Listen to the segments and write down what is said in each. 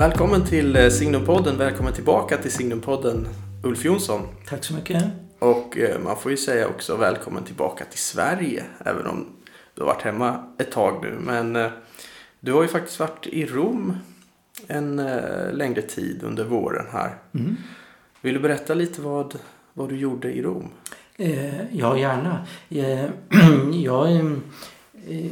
Välkommen till eh, Signumpodden. Välkommen tillbaka till Signumpodden Ulf Jonsson. Tack så mycket. Och eh, man får ju säga också välkommen tillbaka till Sverige. Även om du har varit hemma ett tag nu. Men eh, du har ju faktiskt varit i Rom en längre tid under våren här. Mm. Vill du berätta lite vad, vad du gjorde i Rom? Ja, gärna. Jag,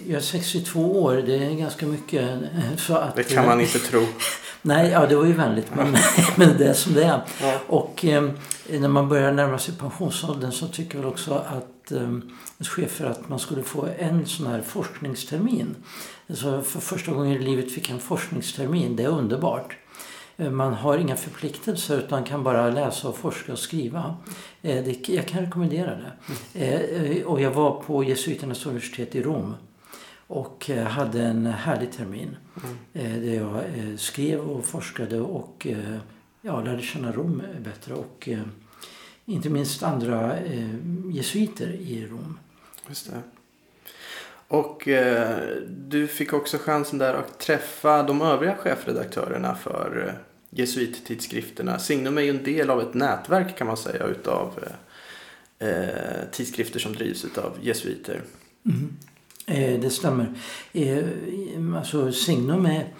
jag är 62 år, det är ganska mycket. Så att, det kan man inte tro. Nej, ja det var ju vänligt men, men det är som det är. Ja. Och eh, när man börjar närma sig pensionsåldern så tycker väl också att eh, chefer att man skulle få en sån här forskningstermin. Så för första gången i livet fick jag en forskningstermin, det är underbart. Eh, man har inga förpliktelser utan kan bara läsa och forska och skriva. Eh, det, jag kan rekommendera det. Mm. Och jag var på Jesuiternas universitet i Rom och hade en härlig termin. Mm. Där jag skrev och forskade och ja, lärde känna Rom bättre. Och inte minst andra jesuiter i Rom. Just det. Och eh, du fick också chansen där att träffa de övriga chefredaktörerna för eh, jesuittidskrifterna. Signum är ju en del av ett nätverk kan man säga utav eh, eh tidskrifter som drivs utav jesuiter. Mm. Eh, det stämmer. Eh, alltså Signum är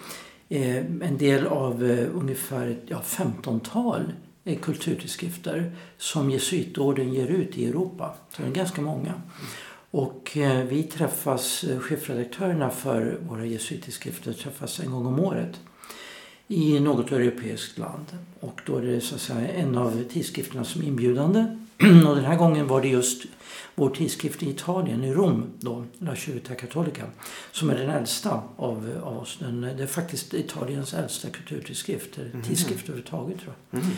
eh, en del av eh, ungefär ja, 15-tal eh, kulturtidskrifter som jesuitorden ger ut i Europa. Så det är ganska många. Och vi träffas, chefredaktörerna för våra jesuittidskrifter träffas en gång om året i något europeiskt land. Och då är det så att säga en av tidskrifterna som är inbjudande. och den här gången var det just vår tidskrift i Italien, i Rom, då, La Civiltà Cattolica, som är den äldsta av, av oss. Den, det är faktiskt Italiens äldsta kulturtidskrift, eller mm. tidskrift överhuvudtaget tror jag. Mm.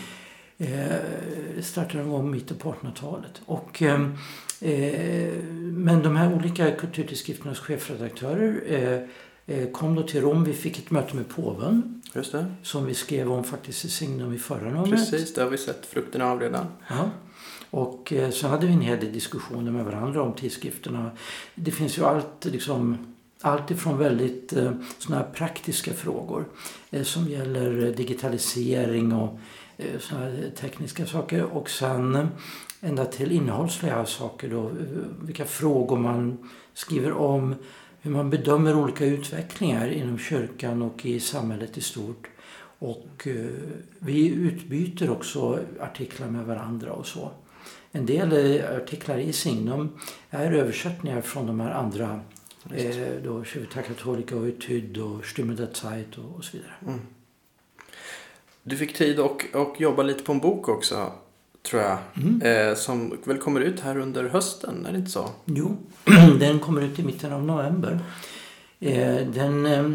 Eh, startade gång i mitten på 1800-talet. Och, eh, men de här olika kulturtidskrifternas chefredaktörer eh, Eh, kom då till Rom. Vi fick ett möte med påven. Just det. Som vi skrev om faktiskt i Signum i förra numret. Precis, det har vi sett frukterna av redan. Ja. Och eh, så hade vi en hel del diskussioner med varandra om tidskrifterna. Det finns ju allt liksom allt ifrån väldigt eh, såna här praktiska frågor eh, som gäller digitalisering och eh, såna här tekniska saker och sen eh, ända till innehållsliga saker då, eh, vilka frågor man skriver om, hur man bedömer olika utvecklingar inom kyrkan och i samhället i stort. Och eh, vi utbyter också artiklar med varandra och så. En del eh, artiklar i Signum är översättningar från de här andra eh, då Civitas Cattolica och Etyd och Stimme der Zeit och, och så vidare. Mm. Du fick tid att och jobba lite på en bok också tror jag. Mm. Eh, som väl kommer ut här under hösten, är det inte så? Jo, den kommer ut i mitten av november. Eh, den, eh,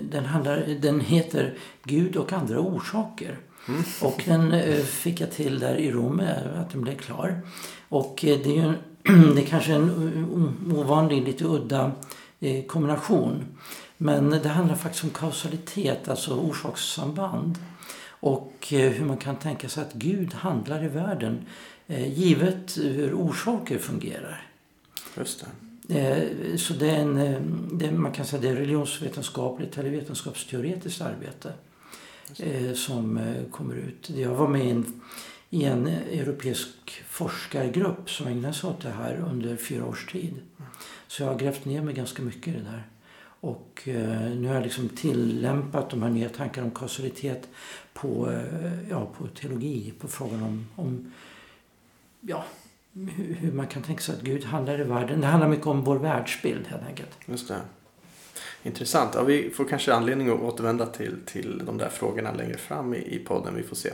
den, handlar, den heter Gud och andra orsaker. Mm. Och den eh, fick jag till där i Rom, eh, att den blev klar. Och det är ju det är kanske en ovanlig, lite udda kombination. Men det handlar faktiskt om kausalitet, alltså orsakssamband och eh, hur man kan tänka sig att Gud handlar i världen eh, givet hur orsaker fungerar. Just det. Eh, så det är en, man kan säga det är religionsvetenskapligt eller vetenskapsteoretiskt arbete som kommer ut. Jag var med i en, i en europeisk forskargrupp som ägnade sig åt det här under fyra års tid. Så jag har grävt ner mig ganska mycket i det där. Och eh, nu har jag liksom tillämpat de här nya tankarna om kausalitet på, eh, ja, på teologi, på frågan om, om ja, hur man kan tänka sig att Gud handlar i världen. Det handlar mycket om vår världsbild helt enkelt. Just det. Intressant. Ja, vi får kanske anledning att återvända till, till de där frågorna längre fram i, i podden. Vi får se.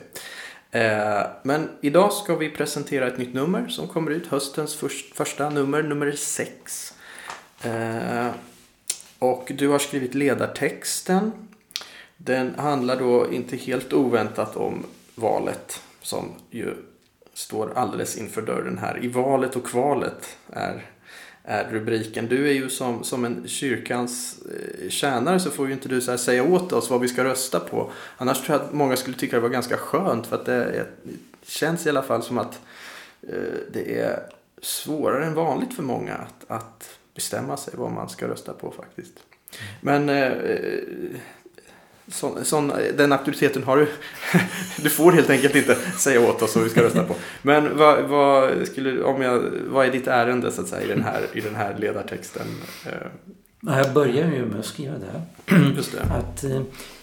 Eh, men idag ska vi presentera ett nytt nummer som kommer ut. Höstens första nummer, nummer sex. Eh, och du har skrivit ledartexten den handlar då inte helt oväntat om valet som ju står alldeles inför dörren här. I valet och kvalet är, är rubriken. Du är ju som, som en kyrkans eh, tjänare så får ju inte du så säga åt oss vad vi ska rösta på. Annars tror jag att många skulle tycka det var ganska skönt för att det, är, känns i alla fall som att eh, det är svårare än vanligt för många att, att bestämma sig vad man ska rösta på faktiskt. Men eh, eh sån, sån, den auktoriteten har du. du får helt enkelt inte säga åt oss vad vi ska rösta på. Men vad, vad, skulle, om jag, vad är ditt ärende så att säga, i, den här, i den här ledartexten? Eh, jag börjar ju med att skriva det. Just det. Att eh,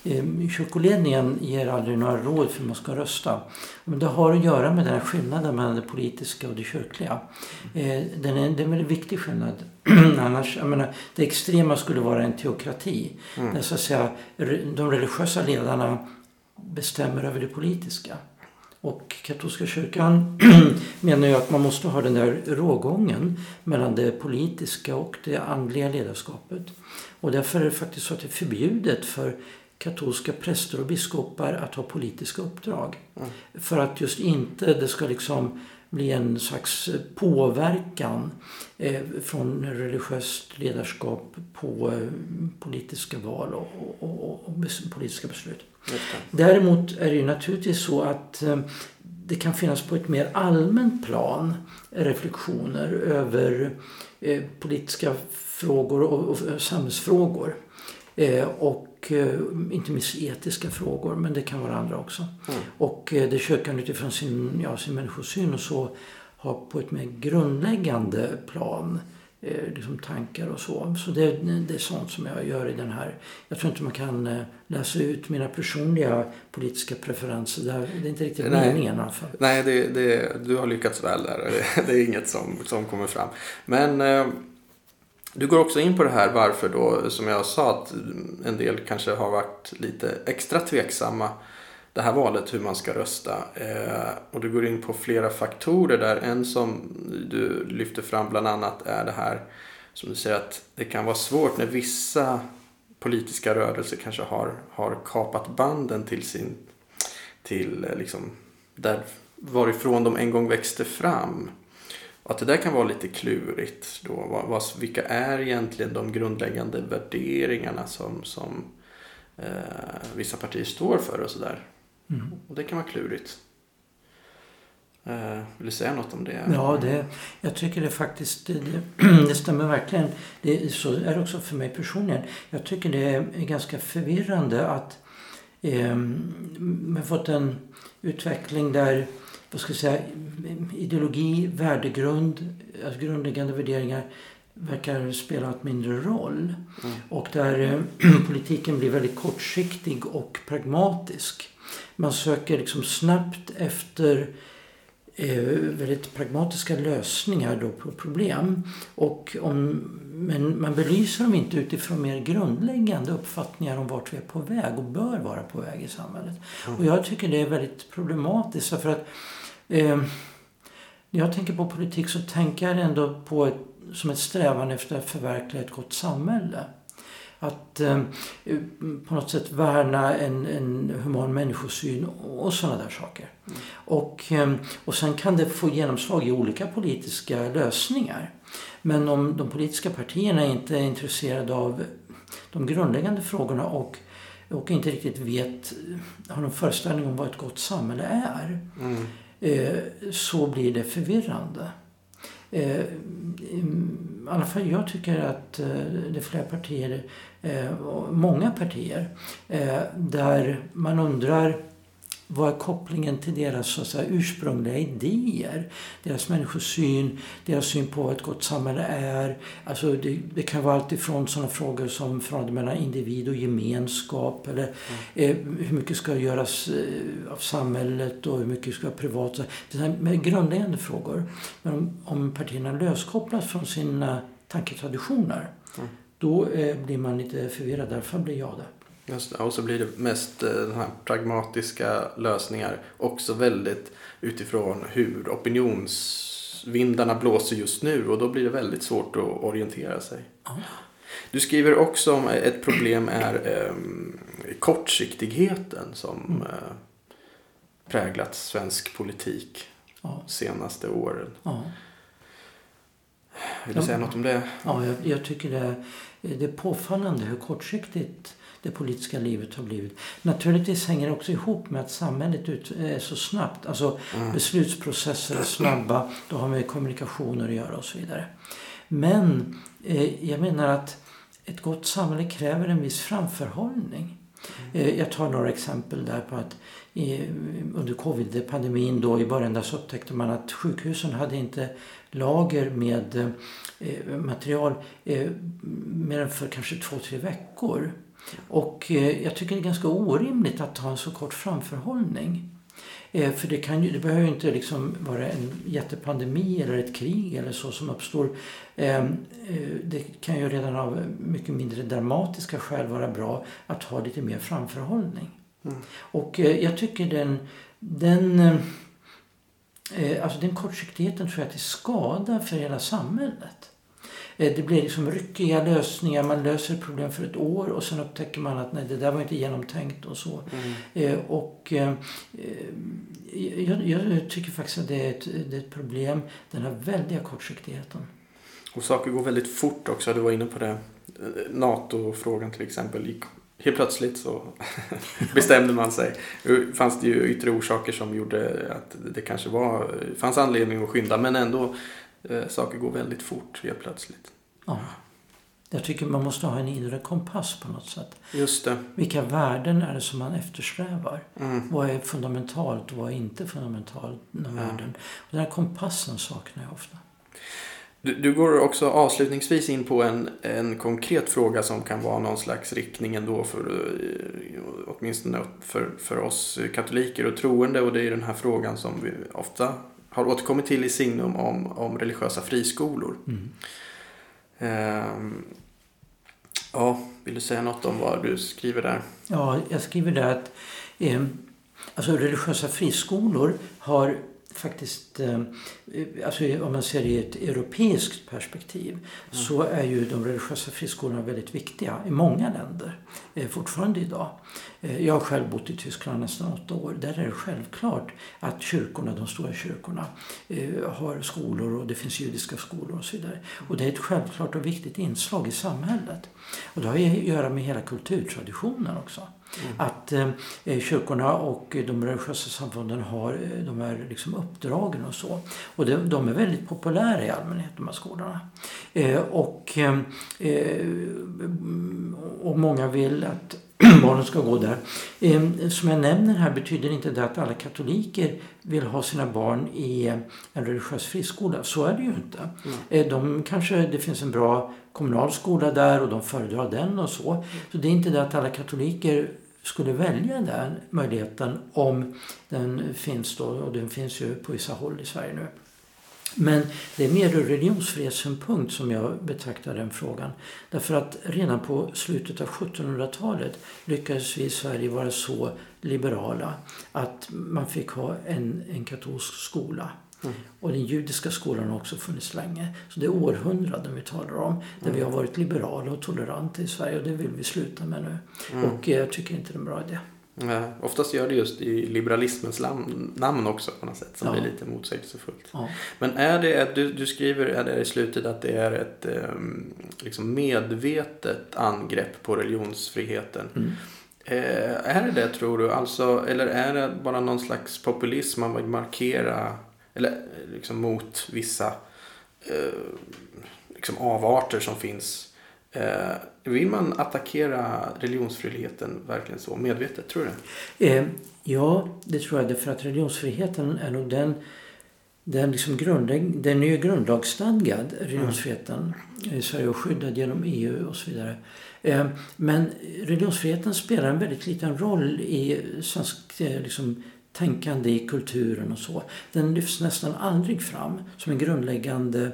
eh, kyrkoledningen ger aldrig några råd för hur man ska rösta. Men det har att göra med den här skillnaden mellan det politiska och det kyrkliga. Eh, den är, det är en väldigt viktig skillnad. Annars, jag menar, det extrema skulle vara en teokrati. Mm. Där så att säga, de religiösa ledarna bestämmer över det politiska. Och katolska kyrkan menar ju att man måste ha den där rågången mellan det politiska och det andliga ledarskapet. Och därför är det faktiskt så att det är förbjudet för katolska präster och biskopar att ha politiska uppdrag. Mm. För att just inte det ska liksom bli en slags påverkan eh, från religiöst ledarskap på eh, politiska val och, och, och, och politiska beslut. Däremot är det ju naturligtvis så att eh, det kan finnas på ett mer allmänt plan reflektioner över eh, politiska frågor och, och samhällsfrågor. Eh, och eh, inte minst etiska frågor, men det kan vara andra också. Mm. Och eh, det kyrkan utifrån sin, ja, sin människosyn och så har på ett mer grundläggande plan eh, liksom tankar och så. Så det, det är sånt som jag gör i den här. Jag tror inte man kan eh, läsa ut mina personliga politiska preferenser. Det är inte riktigt Nej. meningen i alla fall. Nej, det, det, du har lyckats väl där. Det är inget som, som kommer fram. Men eh, du går också in på det här varför då, som jag sa, att en del kanske har varit lite extra tveksamma det här valet hur man ska rösta. Eh, och du går in på flera faktorer där. En som du lyfter fram bland annat är det här som du säger att det kan vara svårt när vissa politiska rörelser kanske har, har kapat banden till sin till eh, liksom där varifrån de en gång växte fram. Och att det där kan vara lite klurigt. Då. Vad, vad, vilka är egentligen de grundläggande värderingarna som, som eh, vissa partier står för och sådär. Mm. Och det kan vara klurigt. Uh, vill du säga något om det? Ja, det, jag tycker det faktiskt det, det stämmer verkligen. Det, så är det också för mig personligen. Jag tycker det är ganska förvirrande att eh, man fått en utveckling där vad ska jag säga, ideologi, värdegrund, alltså grundläggande värderingar verkar spela ett mindre roll. Mm. Och där eh, politiken blir väldigt kortsiktig och pragmatisk. Man söker liksom snabbt efter eh, väldigt pragmatiska lösningar då på problem. Och om, men man belyser dem inte utifrån mer grundläggande uppfattningar om vart vi är på väg och bör vara på väg i samhället. Mm. Och jag tycker det är väldigt problematiskt för att eh, när jag tänker på politik så tänker jag ändå på ett, som ett strävan efter att förverkliga ett gott samhälle att eh, på något sätt värna en, en human människosyn och sådana där saker. Mm. Och, eh, och sen kan det få genomslag i olika politiska lösningar. Men om de politiska partierna inte är intresserade av de grundläggande frågorna och, och inte riktigt vet, har någon föreställning om vad ett gott samhälle är. Mm. Eh, så blir det förvirrande. Eh, mm, I alla fall jag tycker att eh, det är flera partier, eh, många partier, eh, där man undrar vad är kopplingen till deras så säga, ursprungliga idéer? Deras människosyn, deras syn på vad ett gott samhälle är. Alltså det, det kan vara allt ifrån sådana frågor som förhållandet mellan individ och gemenskap. Eller mm. eh, hur mycket ska göras eh, av samhället och hur mycket ska vara privat. Det är grundläggande frågor. Men om, om partierna löskopplas från sina tanketraditioner mm. då eh, blir man lite förvirrad. Därför blir jag det. Just det. Och så blir det mest eh, den här pragmatiska lösningar. Också väldigt utifrån hur opinionsvindarna blåser just nu. Och då blir det väldigt svårt att orientera sig. Du skriver också om ett problem är eh, kortsiktigheten som mm. eh, präglat svensk politik ja. senaste åren. Ja. Vill du säga något om det? Ja, jag, jag tycker det, det är påfallande hur kortsiktigt det politiska livet har blivit. Naturligtvis hänger det också ihop med att samhället är så snabbt. Alltså mm. beslutsprocesser är snabba, då har med kommunikationer att göra och så vidare. Men eh, jag menar att ett gott samhälle kräver en viss framförhållning. Mm. Jag tar några exempel där på att under covid-pandemin då i början där så upptäckte man att sjukhusen hade inte lager med eh, material eh, mer än för kanske två, tre veckor. Och eh, jag tycker det är ganska orimligt att ha en så kort framförhållning. Eh, för det, kan ju, det behöver ju inte liksom vara en jättepandemi eller ett krig eller så som uppstår. Ehm, eh, det kan ju redan av mycket mindre dramatiska skäl vara bra att ha lite mer framförhållning. Mm. Och jag tycker den, den, alltså den kortsiktigheten tror jag är till skada för hela samhället. Det blir liksom ryckiga lösningar. Man löser problem för ett år och sen upptäcker man att nej, det där var inte genomtänkt och så. Mm. Och jag, jag, tycker faktiskt att det är, ett, det är ett problem, den här väldiga kortsiktigheten. Och saker går väldigt fort också. Du var inne på det. NATO-frågan till exempel. Helt plötsligt så bestämde man sig. Fanns det ju yttre orsaker som gjorde att det kanske var, fanns anledning att skynda. Men ändå, eh, saker går väldigt fort helt plötsligt. Ja. Jag tycker man måste ha en inre kompass på något sätt. Just det. Vilka värden är det som man eftersträvar? Mm. Vad är fundamentalt och vad är inte fundamentalt mm. världen? Och den här kompassen saknar jag ofta. Du, du, går också avslutningsvis in på en, en konkret fråga som kan vara någon slags riktning ändå för eh, åtminstone för, för oss katoliker och troende och det är den här frågan som vi ofta har återkommit till i signum om, om religiösa friskolor. Mm. Um, Ja, vill du säga något om vad du skriver där? Ja, jag skriver där att eh, alltså religiösa friskolor har faktiskt, eh, alltså om man ser det i ett europeiskt perspektiv, mm. så är ju de religiösa friskolorna väldigt viktiga i många länder eh, fortfarande idag. Eh, jag har själv bott i Tyskland nästan åtta år. Där är det självklart att kyrkorna, de stora kyrkorna har skolor och det finns judiska skolor och så vidare. Och det är ett självklart och viktigt inslag i samhället. Och det har att göra med hela kulturtraditionen också. Mm. Att eh, kyrkorna och de religiösa samfunden har eh, de här liksom uppdragen och så. Och de, de är väldigt populära i allmänhet, de här skolorna. Eh, och, eh, och många vill att barnen ska gå där. Eh, som jag nämner här betyder inte det att alla katoliker vill ha sina barn i en religiös friskola. Så är det ju inte. Mm. De kanske, det finns en bra kommunal skola där och de föredrar den och så. Så det är inte det att alla katoliker skulle välja den möjligheten om den finns då, och den finns ju på vissa håll i Sverige nu. Men det är mer ur religionsfrihetssynpunkt som jag betraktar den frågan. Därför att redan på slutet av 1700-talet lyckades vi i Sverige vara så liberala att man fick ha en, en katolsk skola. Mm. Och den judiska skolan har också funnits länge. Så det är århundraden vi talar om. Där mm. vi har varit liberala och toleranta i Sverige och det vill vi sluta med nu. Mm. Och eh, jag tycker inte det är en bra idé. Ja, oftast gör det just i liberalismens namn också på något sätt som ja. blir lite motsägelsefullt. Ja. Men är det, du, du skriver är det i slutet att det är ett um, liksom medvetet angrepp på religionsfriheten. Mm. Eh, är det det tror du? Alltså, eller är det bara någon slags populism man vill markera eller liksom mot vissa eh, liksom avarter som finns. Eh, vill man attackera religionsfriheten verkligen så medvetet, tror du eh, Ja, det tror jag. Därför att religionsfriheten är nog den den, liksom grundlägg, den är ju grundlagsstadgad, religionsfriheten mm. i Sverige och skyddad genom EU och så vidare. Eh, men religionsfriheten spelar en väldigt liten roll i svensk eh, liksom, tänkande i kulturen och så. Den lyfts nästan aldrig fram som en grundläggande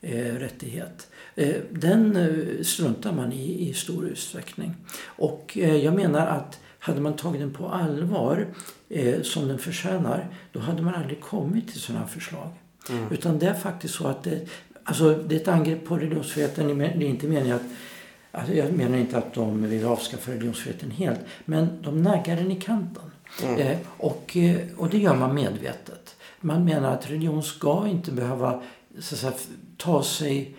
eh, rättighet. Eh, den eh, struntar man i i stor utsträckning. Och eh, jag menar att hade man tagit den på allvar eh, som den förtjänar, då hade man aldrig kommit till sådana förslag. Mm. Utan det är faktiskt så att det, alltså det är ett angrepp på religionsfriheten. Det är inte meningen att Alltså jag menar inte att de vill avskaffa religionsfriheten helt, men de naggar den i kanten. Mm. Eh, och, eh, och det gör man medvetet. Man menar att religion ska inte behöva så säga, ta sig...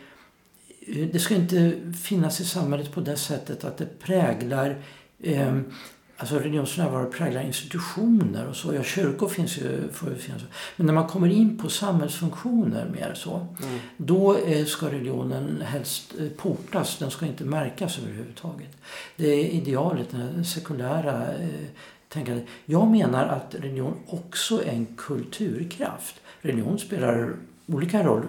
Det ska inte finnas i samhället på det sättet att det präglar eh, Alltså religionsnärvaro präglar institutioner och så. Ja, kyrkor finns ju. Får ju finnas. Men när man kommer in på samhällsfunktioner mer så. Mm. Då eh, ska religionen helst eh, portas. Den ska inte märkas överhuvudtaget. Det är idealet, den sekulära eh. Jag menar att religion också är en kulturkraft. Religion spelar olika roll, eh,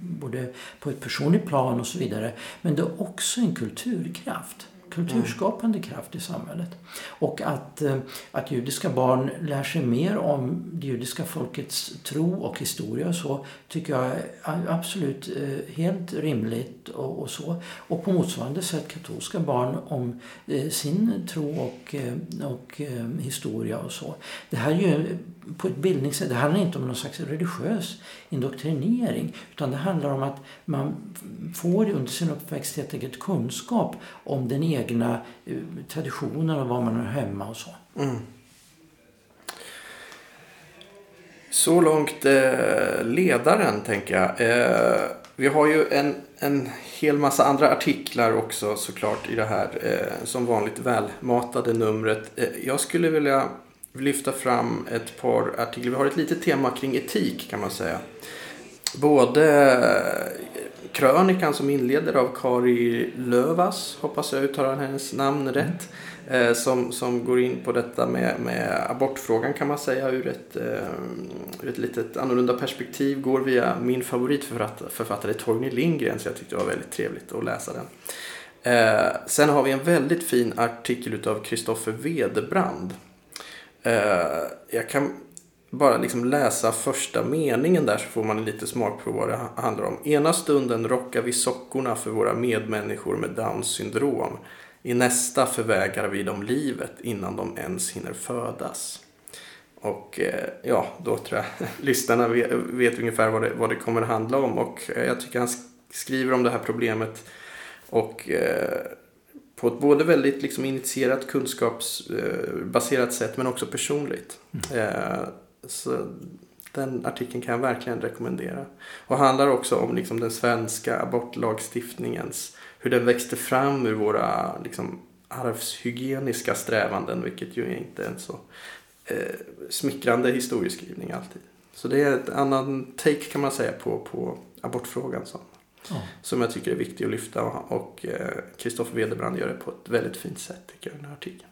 både på ett personligt plan och så vidare. Men det är också en kulturkraft kulturskapande kraft i samhället. Och att, eh, att judiska barn lär sig mer om det judiska folkets tro och historia och så tycker jag är absolut eh, helt rimligt och, och så. Och på motsvarande sätt katolska barn om eh, sin tro och, och historia och så. Det här är ju på ett bildningssätt. Det handlar inte om någon slags religiös indoktrinering utan det handlar om att man får under sin uppväxt helt enkelt kunskap om den egna eh, traditionen och var man är hemma och så. Mm. Så långt eh, ledaren tänker jag. Eh, vi har ju en, en hel massa andra artiklar också såklart i det här eh, som vanligt välmatade numret. Eh, jag skulle vilja lyfta fram ett par artiklar. Vi har ett litet tema kring etik kan man säga. Både eh, krönikan som inleder av Kari Lövas, hoppas jag uttalar hennes namn rätt. Eh, som, som går in på detta med, med abortfrågan kan man säga ur ett, eh, ur ett litet annorlunda perspektiv. Går via min favoritförfattare Torgny Lindgren så jag tyckte det var väldigt trevligt att läsa den. Sen har vi en väldigt fin artikel utav Kristoffer Wedebrand Eh, jag kan bara liksom läsa första meningen där så får man lite smak på vad det handlar om. Ena stunden rockar vi sockorna för våra medmänniskor med Downs syndrom. I nästa förvägrar vi dem livet innan de ens hinner födas. Och eh, ja, då tror jag lyssnarna vet, vet ungefär vad det, vad det kommer handla om. Och eh, jag tycker han skriver om det här problemet och eh, på ett både väldigt liksom initierat kunskapsbaserat sätt men också personligt. Mm. Eh, så den artikeln kan jag verkligen rekommendera. Och handlar också om liksom den svenska abortlagstiftningens, hur den växte fram ur våra liksom, arvshygieniska strävanden, vilket ju inte är en så eh, smickrande historieskrivning alltid. Så det är ett annan take kan man säga på, på abortfrågan som Ja. Som jag tycker är viktig att lyfta och Kristoffer eh, Wederbrand gör det på ett väldigt fint sätt tycker jag i den här artikeln.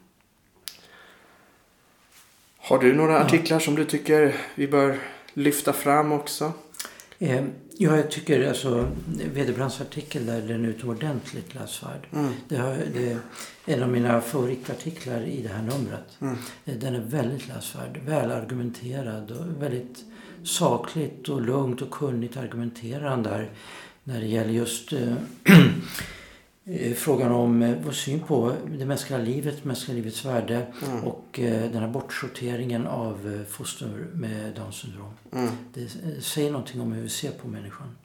Har du några ja. artiklar som du tycker vi bör lyfta fram också? Eh, ja, jag tycker alltså Wederbrands artikel där den är utomordentligt läsvärd. Mm. Det, har, det är en av mina favoritartiklar i det här numret. Mm. Eh, den är väldigt läsvärd, välargumenterad och väldigt sakligt och lugnt och kunnigt argumenterar han där när det gäller just eh, eh, frågan om eh, vår syn på det mänskliga livet, mänskliga livets värde mm. och den här bortsorteringen av foster med Downs syndrom. Mm. Det säger någonting om hur vi ser på människan.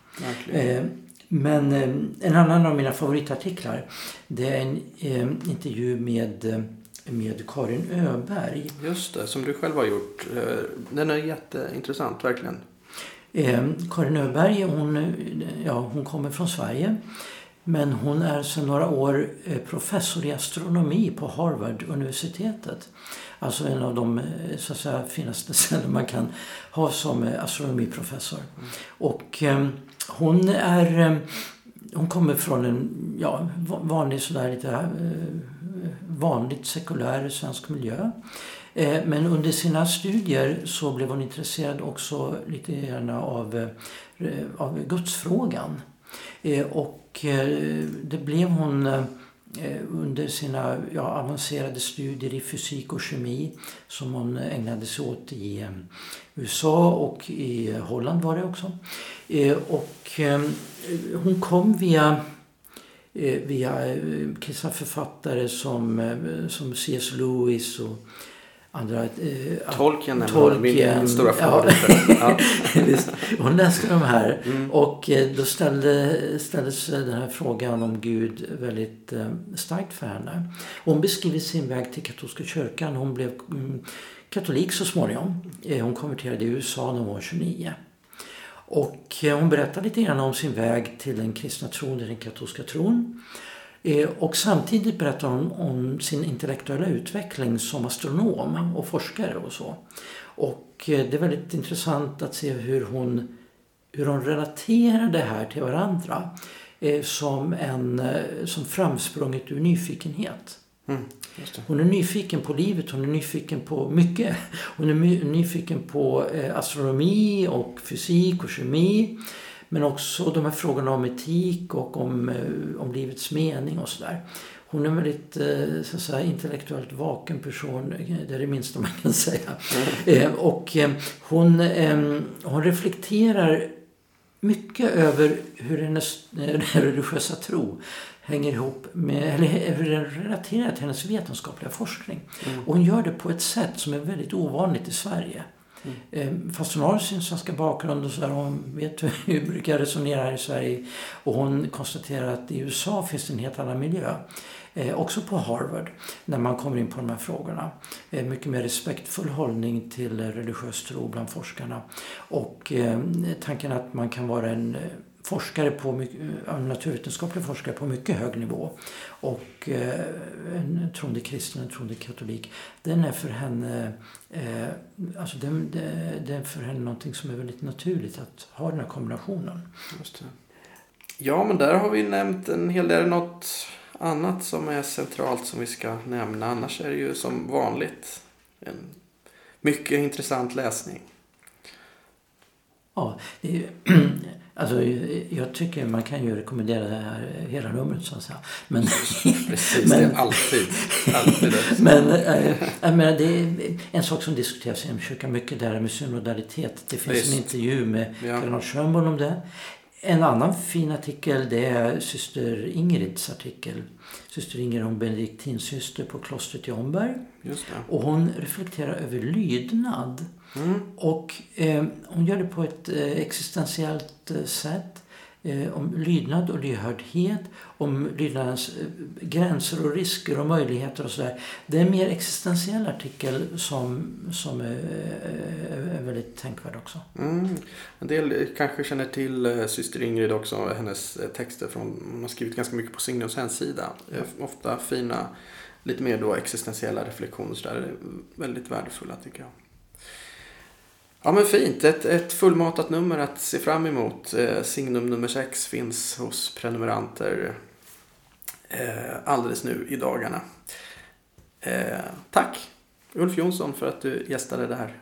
men en annan av mina favoritartiklar det är en intervju med med Karin Öberg. Just det, som du själv har gjort. Den är jätteintressant, verkligen. Eh, Karin Öberg hon, ja, hon kommer från Sverige. Men hon är sedan några år eh, professor i astronomi på Harvard-universitetet. Alltså en av de eh, så att säga, finaste ställen man kan ha som eh, astronomiprofessor. Mm. Och eh, hon är hon kommer från en ja, vanlig sådär lite vanligt sekulär svensk miljö. Eh, men under sina studier så blev hon intresserad också lite grann av, eh, av gudsfrågan. Eh, och det blev hon under sina ja, avancerade studier i fysik och kemi som hon ägnade sig åt i USA och i Holland var det också. Och hon kom via via kristna författare som, som C.S. Lewis och andra... Eh, Tolkien, Tolkien min stora favorit. Ja. Hon läste de här mm. och eh, då ställde, ställdes den här frågan om Gud väldigt eh, starkt för henne. Hon beskriver sin väg till katolska kyrkan. Hon blev mm, katolik så småningom. Eh, hon konverterade i USA när hon var 29. Och eh, hon berättar lite grann om sin väg till den kristna tron, den katolska tron. Eh, och samtidigt berättar hon om sin intellektuella utveckling som astronom och forskare och så. Och eh, det är väldigt intressant att se hur hon, hur hon relaterar det här till varandra som, en, som framsprunget ur nyfikenhet. Mm, hon är nyfiken på livet, hon är nyfiken på mycket. Hon är nyfiken på astronomi och fysik och kemi. Men också de här frågorna om etik och om, eh, om livets mening och sådär. Hon är en väldigt eh, så säga, intellektuellt vaken person, eh, det är det minsta man kan säga. Mm. Och hon, hon reflekterar mycket över hur hennes religiösa tro hänger ihop med, eller hur den relaterar till hennes vetenskapliga forskning. Mm. Och hon gör det på ett sätt som är väldigt ovanligt i Sverige. Mm. Fast hon har sin svenska bakgrund och så där, hon vet hur vi brukar resonera här i Sverige. Och hon konstaterar att i USA finns det en helt annan miljö. Eh, också på Harvard, när man kommer in på de här frågorna. Eh, mycket mer respektfull hållning till religiös tro bland forskarna. Och eh, tanken att man kan vara en eh, forskare på, eh, naturvetenskaplig forskare på mycket hög nivå. Och eh, en troende kristen, en troende katolik. Den är för henne, alltså den, det, är för henne någonting som är väldigt naturligt att ha den här kombinationen. Just det. Ja, men där har vi nämnt en hel del. Något annat som är centralt som vi ska nämna? Annars är det ju som vanligt en mycket intressant läsning. Ja, det Alltså, jag tycker man kan ju rekommendera det här hela numret så att säga. Men, Precis, men, det är alltid. alltid men äh, jag menar, det är en sak som diskuteras inom kyrkan mycket där med synodalitet. Det finns Visst. en intervju med ja. Kardinal Schönborn om det. En annan fin artikel det är syster Ingrids artikel. Syster Ingrid hon benediktinsyster på klostret i Omberg. Och hon reflekterar över lydnad. Mm. Och eh, hon gör det på ett eh, existentiellt eh, sätt. Eh, om lydnad och lyhördhet, om lydnadens eh, gränser och risker och möjligheter och sådär. Det är en mer existentiell artikel som, som är, är väldigt tänkvärd också. Mm. En del kanske känner till eh, syster Ingrid också, hennes texter från, hon har skrivit ganska mycket på Signums hemsida. Ja. Ofta fina, lite mer då existentiella reflektioner så där. Väldigt värdefulla tycker jag. Ja men fint, ett, ett fullmatat nummer att se fram emot. Eh, signum nummer 6 finns hos prenumeranter eh, alldeles nu i dagarna. Eh, tack Ulf Jonsson för att du gästade det här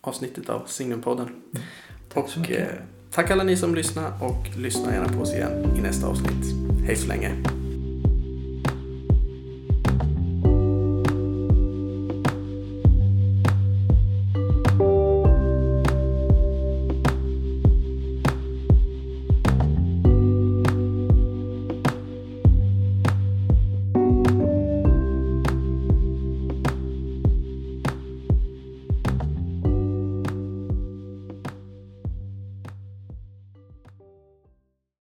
avsnittet av Signumpodden. Mm, tack så mycket. Eh, tack alla ni som lyssnar och lyssna gärna på oss igen i nästa avsnitt. Hej så länge.